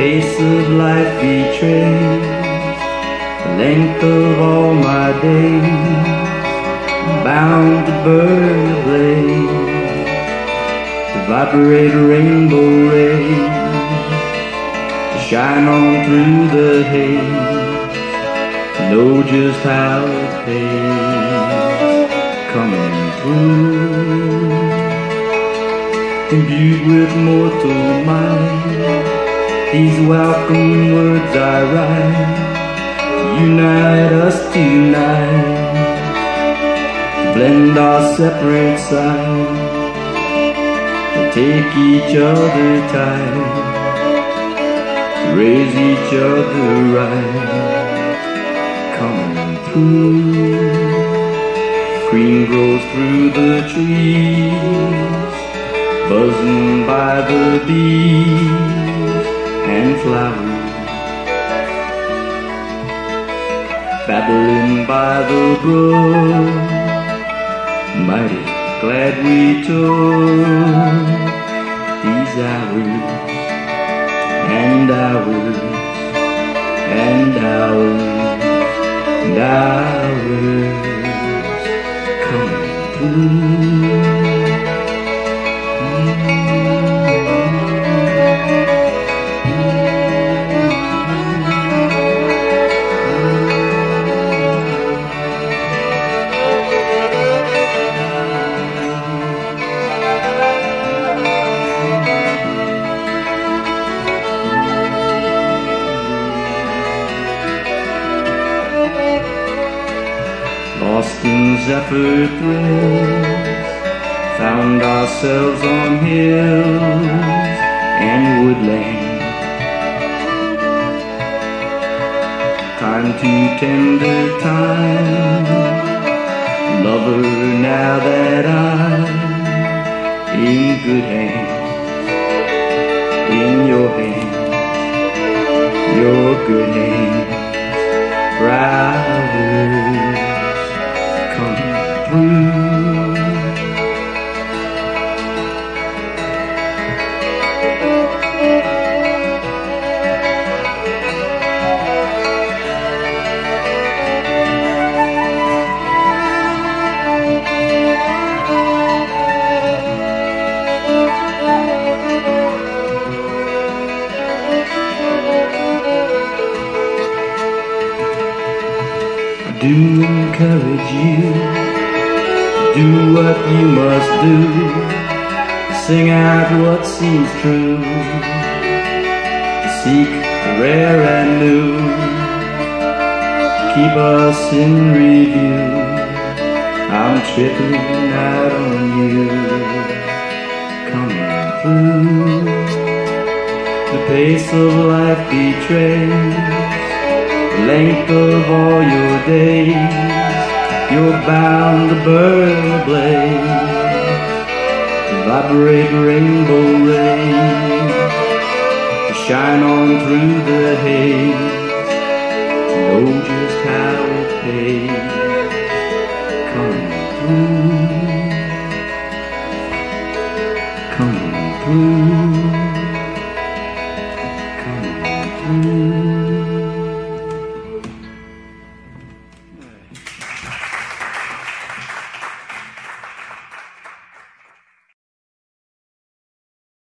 pace of life betrays the length of all my days. bound to burn the blaze, to vibrate rainbow rays, to shine on through the haze, to know just how it pays, coming through, imbued with mortal mind these welcome words I write unite us tonight. To blend our separate sides. Take each other tight. Raise each other right. Coming through green grows through the trees. Buzzing by the bees. And flowers babbling by the brook. Mighty glad we took these hours and hours and hours and hours coming through Austin Zephyr thrills Found ourselves on hills and woodland Time to tender time Lover, now that I'm in good hands. In your hands Your good hands Flowers do encourage you do what you must do. Sing out what seems true. Seek the rare and new. Keep us in review. I'm tripping out on you. Coming through. The pace of life betrays length of all your days you're bound to burn the blaze, vibrate rainbow rays, to shine on through the haze, know just how it pays. Coming through, coming through, coming through.